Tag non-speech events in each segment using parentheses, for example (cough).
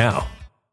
now.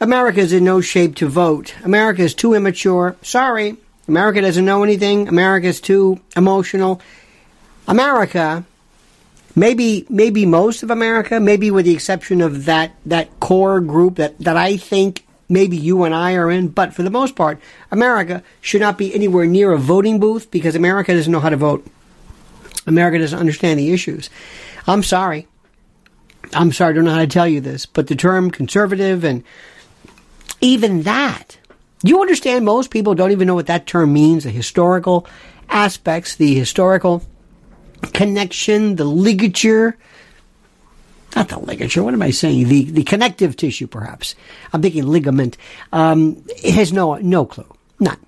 America is in no shape to vote. America is too immature. Sorry. America doesn't know anything. America is too emotional. America, maybe maybe most of America, maybe with the exception of that that core group that, that I think maybe you and I are in, but for the most part, America should not be anywhere near a voting booth because America doesn't know how to vote. America doesn't understand the issues. I'm sorry. I'm sorry, I don't know how to tell you this, but the term conservative and even that, you understand most people don't even know what that term means, the historical aspects, the historical connection, the ligature. Not the ligature, what am I saying? The, the connective tissue, perhaps. I'm thinking ligament. Um, it has no, no clue. None.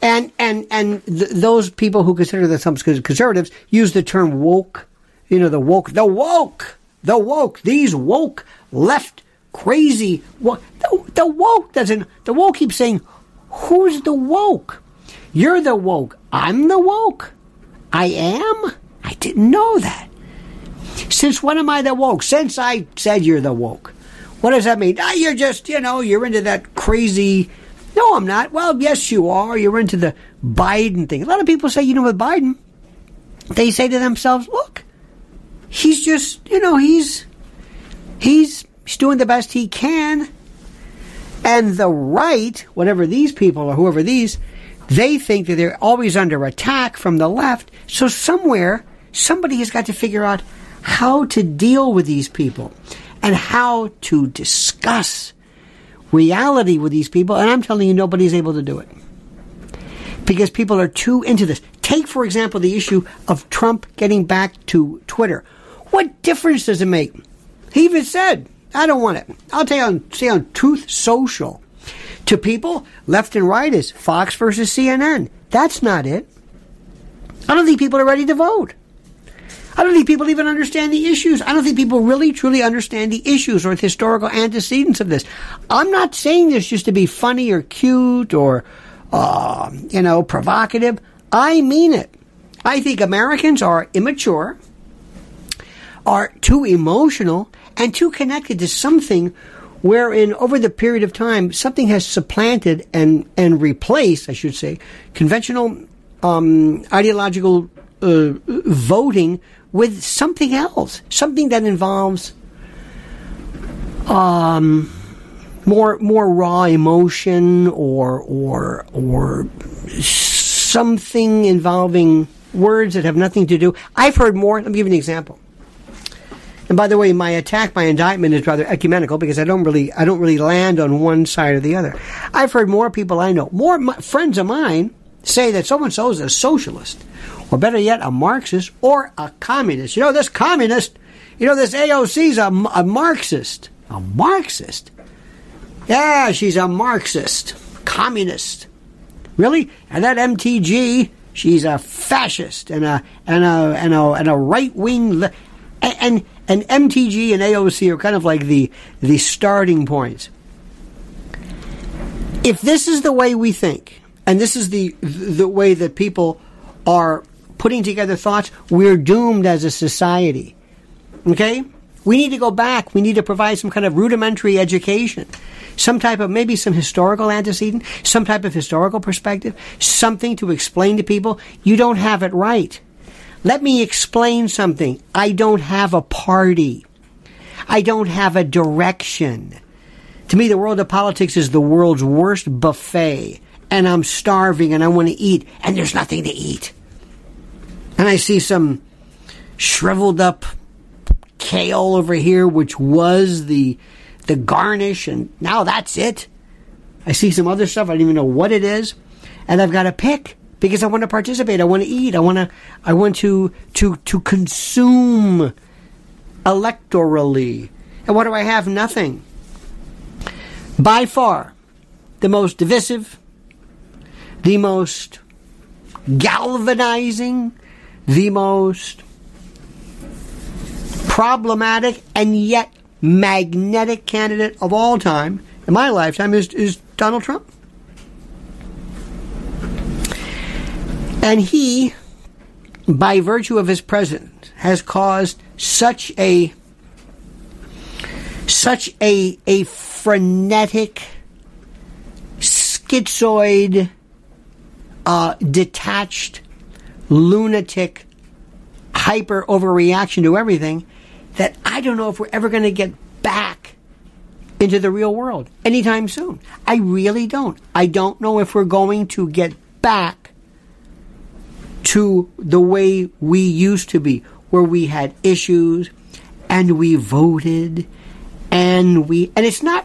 And, and, and th- those people who consider themselves conservatives use the term woke, you know, the woke, the woke the woke, these woke left crazy. The, the woke doesn't. The woke keeps saying, "Who's the woke? You're the woke. I'm the woke. I am. I didn't know that. Since when am I the woke? Since I said you're the woke. What does that mean? Ah, you're just, you know, you're into that crazy. No, I'm not. Well, yes, you are. You're into the Biden thing. A lot of people say, you know, with Biden, they say to themselves, look, he's just, you know, he's he's he's doing the best he can. And the right, whatever these people or whoever these, they think that they're always under attack from the left. So somewhere, somebody has got to figure out how to deal with these people and how to discuss reality with these people. And I'm telling you, nobody's able to do it because people are too into this. Take, for example, the issue of Trump getting back to Twitter. What difference does it make? He even said, I don't want it. I'll tell you on, say on Truth Social to people left and right is Fox versus CNN. That's not it. I don't think people are ready to vote. I don't think people even understand the issues. I don't think people really truly understand the issues or the historical antecedents of this. I'm not saying this just to be funny or cute or, uh, you know, provocative. I mean it. I think Americans are immature, are too emotional, and too connected to something wherein over the period of time something has supplanted and, and replaced, I should say, conventional um, ideological uh, voting with something else, something that involves um, more more raw emotion or or or something involving words that have nothing to do. I've heard more. Let me give you an example. And by the way, my attack, my indictment is rather ecumenical because I don't really, I don't really land on one side or the other. I've heard more people I know, more my, friends of mine, say that so and so is a socialist, or better yet, a Marxist or a communist. You know, this communist, you know, this AOC is a, a Marxist. A Marxist? Yeah, she's a Marxist, communist. Really? And that MTG, she's a fascist and a and a and a, and a right wing. and, and and MTG and AOC are kind of like the the starting points. If this is the way we think, and this is the the way that people are putting together thoughts, we're doomed as a society. Okay? We need to go back. We need to provide some kind of rudimentary education. Some type of, maybe some historical antecedent, some type of historical perspective, something to explain to people. You don't have it right. Let me explain something. I don't have a party. I don't have a direction. To me, the world of politics is the world's worst buffet, and I'm starving and I want to eat, and there's nothing to eat. And I see some shriveled up kale over here, which was the the garnish, and now that's it. I see some other stuff. I don't even know what it is, and I've got to pick because I want to participate. I want to eat. I want to. I want to to to consume electorally. And what do I have? Nothing. By far, the most divisive, the most galvanizing, the most problematic, and yet magnetic candidate of all time in my lifetime is, is Donald Trump. And he, by virtue of his presence, has caused such a such a a frenetic, schizoid, uh, detached, lunatic, hyper overreaction to everything that I don't know if we're ever going to get back into the real world anytime soon. I really don't. I don't know if we're going to get back to the way we used to be, where we had issues and we voted and we, and it's not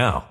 now.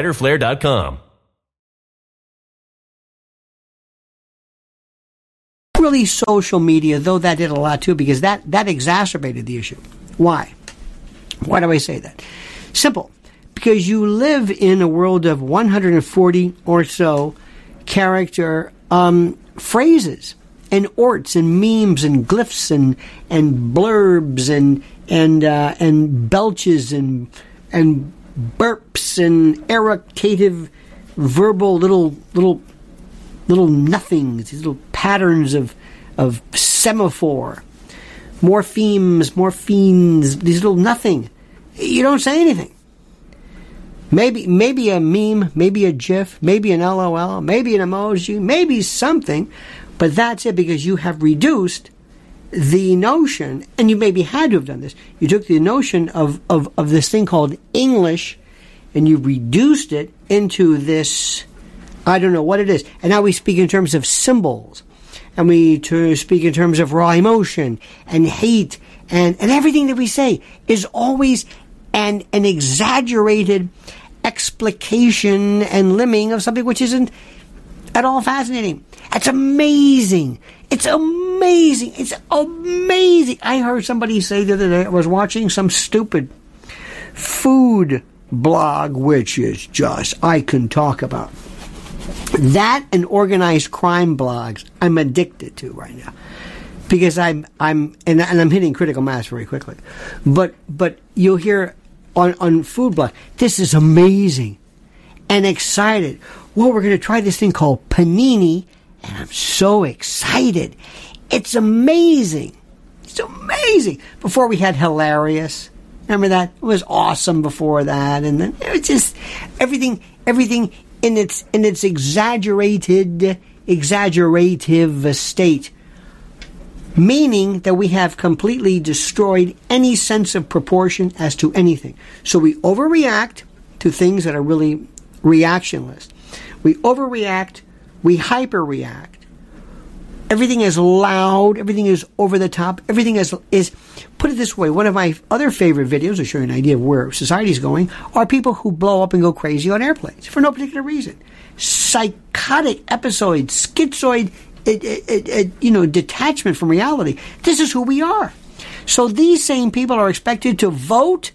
Really, social media, though that did a lot too, because that, that exacerbated the issue. Why? Why do I say that? Simple. Because you live in a world of 140 or so character um, phrases and orts and memes and glyphs and and blurbs and and uh, and belches and and burps and eructative verbal little little little nothings, these little patterns of of semaphore, morphemes, morphemes, these little nothing. You don't say anything. Maybe maybe a meme, maybe a GIF, maybe an LOL, maybe an emoji, maybe something, but that's it because you have reduced the notion, and you maybe had to have done this, you took the notion of, of, of this thing called English and you reduced it into this, I don't know what it is. And now we speak in terms of symbols. And we to speak in terms of raw emotion and hate and, and everything that we say is always an, an exaggerated explication and limbing of something which isn't at all fascinating. It's amazing. It's amazing. It's amazing. I heard somebody say the other day, I was watching some stupid food blog, which is just, I can talk about. That and organized crime blogs, I'm addicted to right now. Because I'm, I'm, and, and I'm hitting critical mass very quickly. But, but you'll hear on, on food blog, this is amazing and excited. Well, we're going to try this thing called panini, and I'm so excited. It's amazing. It's amazing. Before we had hilarious. Remember that? It was awesome before that. And then it was just everything everything in its in its exaggerated exaggerative state. Meaning that we have completely destroyed any sense of proportion as to anything. So we overreact to things that are really reactionless. We overreact, we hyperreact. Everything is loud, everything is over the top, everything is is put it this way, one of my other favorite videos to show you an idea of where society is going are people who blow up and go crazy on airplanes for no particular reason. Psychotic episodes, schizoid it, it, it, you know, detachment from reality. This is who we are. So these same people are expected to vote,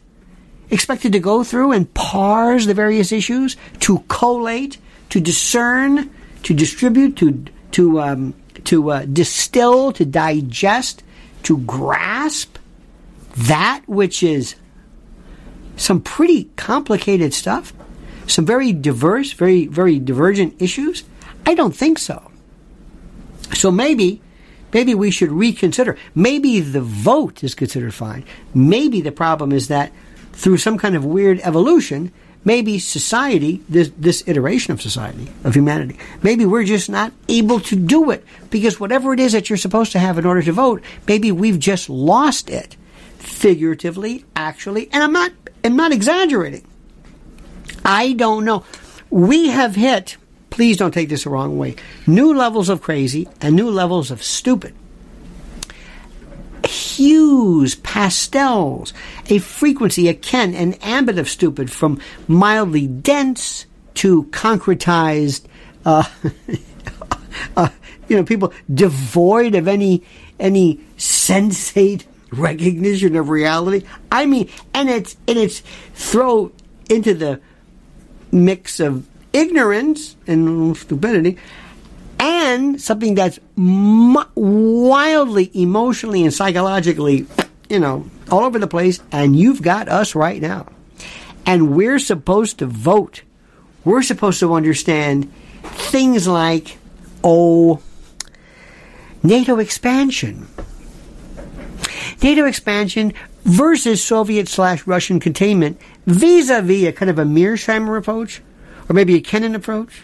expected to go through and parse the various issues, to collate, to discern, to distribute, to to um, to uh, distill, to digest, to grasp that which is some pretty complicated stuff, some very diverse, very very divergent issues. I don't think so. So maybe, maybe we should reconsider. Maybe the vote is considered fine. Maybe the problem is that through some kind of weird evolution, maybe society, this, this iteration of society, of humanity, maybe we're just not able to do it because whatever it is that you're supposed to have in order to vote, maybe we've just lost it figuratively, actually, and I'm not, I'm not exaggerating. I don't know. We have hit please don't take this the wrong way. New levels of crazy and new levels of stupid. Hues, pastels, a frequency, a ken, an ambit of stupid from mildly dense to concretized, uh, (laughs) uh, you know, people devoid of any any sensate recognition of reality. I mean, and it's and it's throw into the mix of ignorance and stupidity, and something that's wildly emotionally and psychologically, you know, all over the place. And you've got us right now. And we're supposed to vote. We're supposed to understand things like, oh, NATO expansion. NATO expansion versus Soviet slash Russian containment vis a vis a kind of a Mearsheimer approach or maybe a Kennan approach?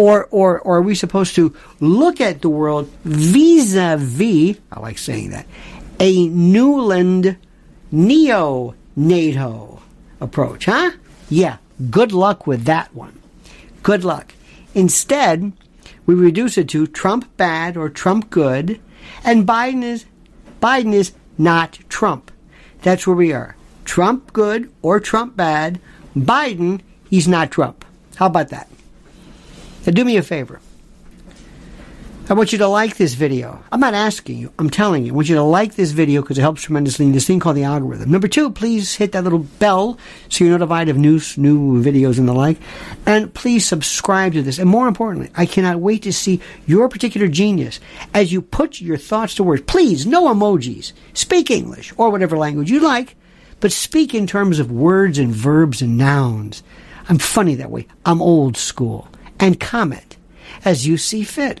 Or, or, or are we supposed to look at the world vis-a-vis, I like saying that, a Nuland neo-NATO approach, huh? Yeah, good luck with that one. Good luck. Instead, we reduce it to Trump bad or Trump good, and Biden is Biden is not Trump. That's where we are. Trump good or Trump bad. Biden he's not Trump. How about that? Now, do me a favor. I want you to like this video. I'm not asking you, I'm telling you. I want you to like this video because it helps tremendously in this thing called the algorithm. Number two, please hit that little bell so you're notified of new, new videos and the like. And please subscribe to this. And more importantly, I cannot wait to see your particular genius as you put your thoughts to words. Please, no emojis. Speak English or whatever language you like, but speak in terms of words and verbs and nouns. I'm funny that way. I'm old school. And comment as you see fit.